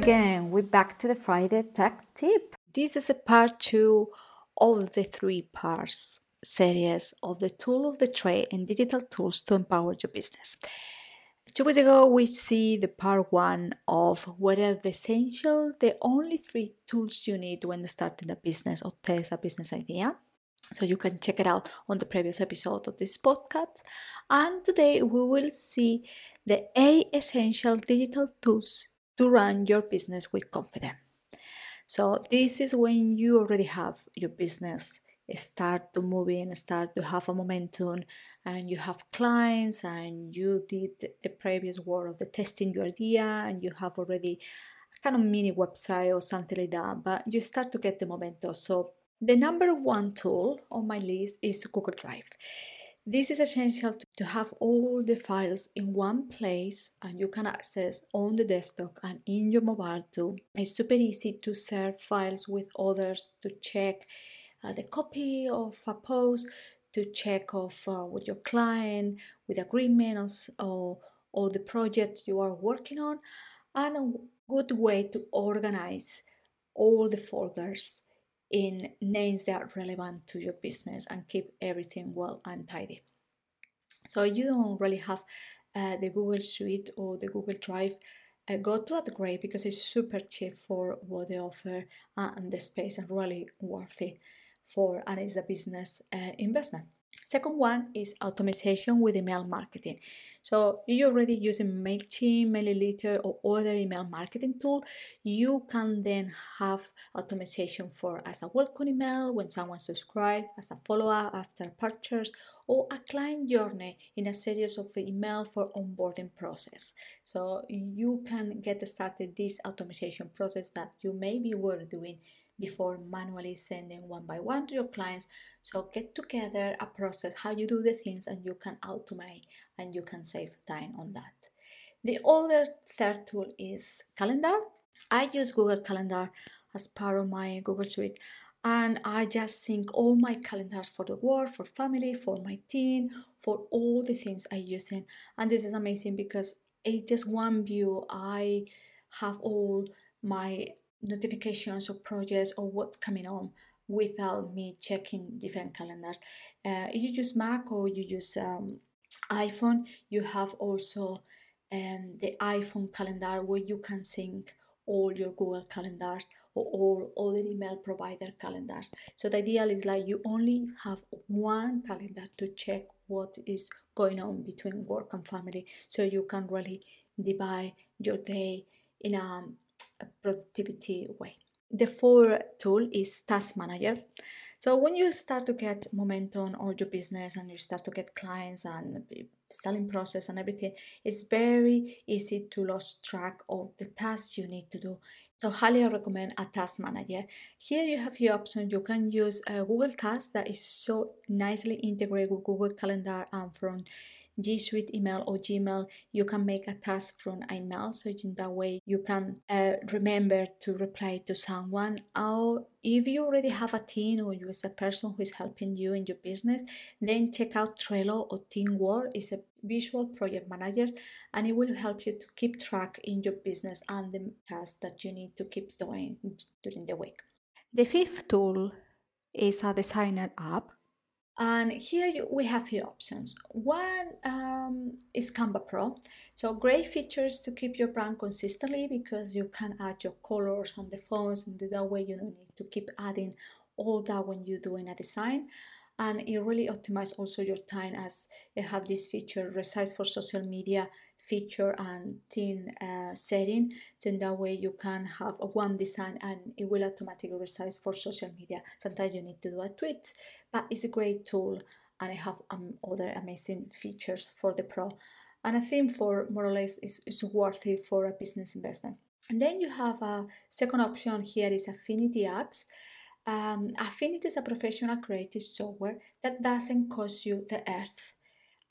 again. We're back to the Friday Tech Tip. This is a part two of the three parts series of the tool of the trade and digital tools to empower your business. Two weeks ago, we see the part one of what are the essential, the only three tools you need when starting a business or test a business idea. So you can check it out on the previous episode of this podcast. And today we will see the eight essential digital tools to run your business with confidence. So this is when you already have your business start to move in, start to have a momentum, and you have clients, and you did the previous work of the testing your idea, and you have already a kind of mini website or something like that, but you start to get the momentum. So the number one tool on my list is Google Drive. This is essential to have all the files in one place and you can access on the desktop and in your mobile too. It's super easy to share files with others to check uh, the copy of a post, to check off uh, with your client, with agreements or, or the project you are working on, and a good way to organize all the folders in names that are relevant to your business and keep everything well and tidy. So you don't really have uh, the Google Suite or the Google Drive. Uh, go to Upgrade because it's super cheap for what they offer and the space and really worthy for and it's a business uh, investment. Second one is automation with email marketing. So if you're already using MailChimp, MailerLite, or other email marketing tool, you can then have automation for as a welcome email when someone subscribes, as a follow-up after purchase, or a client journey in a series of email for onboarding process. So you can get started this automation process that you maybe were doing before manually sending one by one to your clients. So get together a process how you do the things and you can automate and you can save time on that. The other third tool is calendar. I use Google Calendar as part of my Google Suite and I just sync all my calendars for the work, for family, for my team, for all the things I use in. And this is amazing because it's just one view. I have all my notifications or projects or what's coming on without me checking different calendars. Uh, if you use Mac or you use um, iPhone, you have also um, the iPhone calendar where you can sync all your Google calendars or all other email provider calendars. So the ideal is like you only have one calendar to check what is going on between work and family so you can really divide your day in a productivity way. The fourth tool is Task Manager. So when you start to get momentum on your business and you start to get clients and selling process and everything, it's very easy to lose track of the tasks you need to do. So highly recommend a task manager. Here you have your option. You can use a Google Task that is so nicely integrated with Google Calendar and from G Suite email or Gmail, you can make a task from email. So in that way, you can uh, remember to reply to someone. Or if you already have a team or you as a person who is helping you in your business, then check out Trello or Teamwork. It's a visual project manager and it will help you to keep track in your business and the tasks that you need to keep doing during the week. The fifth tool is a designer app and here we have few options. One um, is Canva Pro. So great features to keep your brand consistently because you can add your colors on the fonts and that way you don't need to keep adding all that when you're doing a design. And it really optimizes also your time as it have this feature resize for social media feature and theme uh, setting in that way you can have one design and it will automatically resize for social media. Sometimes you need to do a tweet but it's a great tool and I have um, other amazing features for the pro. And I think for more or less is, is worthy for a business investment. And then you have a second option here is affinity apps. Um, affinity is a professional creative software that doesn't cost you the earth.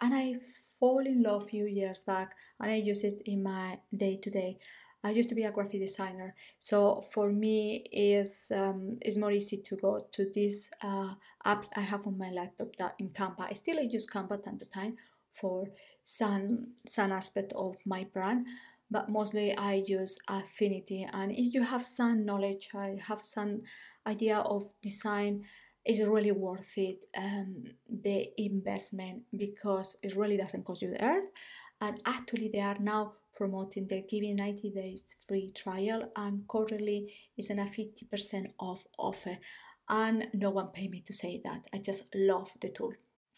And I fall in love a few years back and I use it in my day to day. I used to be a graphic designer, so for me is um, it's more easy to go to these uh, apps I have on my laptop that in Canva. I still use Canva time to time for some some aspect of my brand, but mostly I use Affinity. And if you have some knowledge, I have some idea of design, it's really worth it um, the investment because it really doesn't cost you the earth. And actually, they are now promoting they're giving 90 days free trial and currently it's in a 50% off offer. And no one paid me to say that. I just love the tool.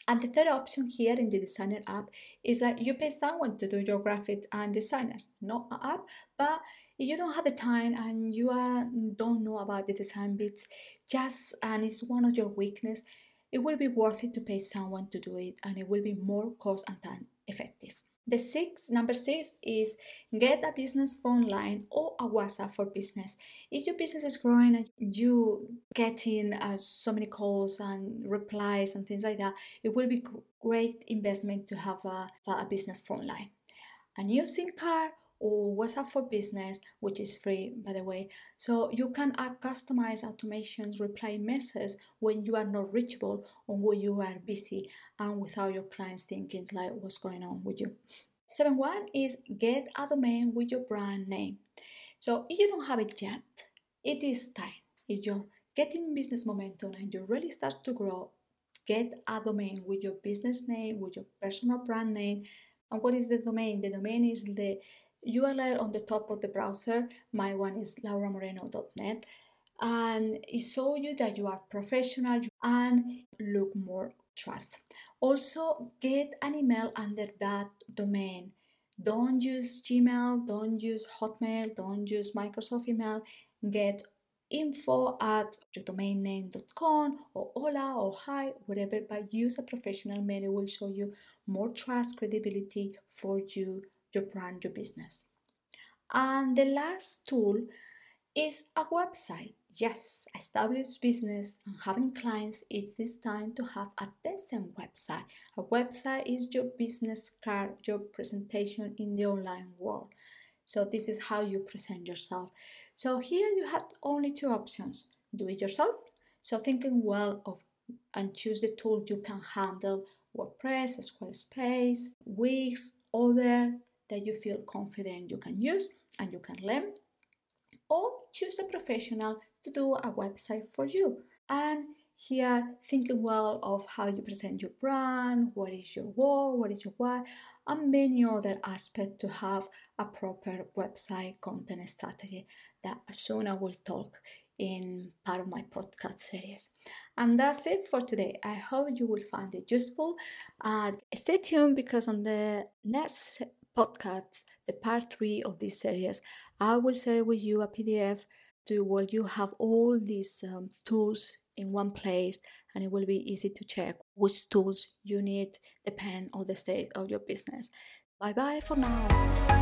And the third option here in the designer app is that you pay someone to do your graphics and designers not an app but if you don't have the time and you are, don't know about the design bits just and it's one of your weakness it will be worth it to pay someone to do it and it will be more cost and time effective the six, number six is get a business phone line or a WhatsApp for business. If your business is growing and you getting uh, so many calls and replies and things like that, it will be great investment to have a, a business phone line. A new SIM card or WhatsApp for Business, which is free by the way. So you can add customized automations, reply messages when you are not reachable or when you are busy and without your clients thinking like what's going on with you. Seven one is get a domain with your brand name. So if you don't have it yet, it is time. If you're getting business momentum and you really start to grow, get a domain with your business name, with your personal brand name. And what is the domain? The domain is the URL on the top of the browser. My one is lauramoreno.net and it shows you that you are professional and look more trust. Also, get an email under that domain. Don't use Gmail, don't use Hotmail, don't use Microsoft email. Get info at your domain yourdomainname.com or hola or hi, whatever, but use a professional mail. It will show you more trust, credibility for you your brand, your business. And the last tool is a website. Yes, established business and having clients, it is time to have a decent website. A website is your business card, your presentation in the online world. So, this is how you present yourself. So, here you have only two options do it yourself. So, thinking well of and choose the tool you can handle WordPress, Squarespace, Wix, other that you feel confident you can use and you can learn, or choose a professional to do a website for you. And here, thinking well of how you present your brand, what is your what, what is your why, and many other aspects to have a proper website content strategy that soon I will talk in part of my podcast series. And that's it for today. I hope you will find it useful. Uh, stay tuned because on the next podcast, the part three of this series, I will share with you a PDF to where you have all these um, tools in one place and it will be easy to check which tools you need depend on the state of your business. Bye bye for now.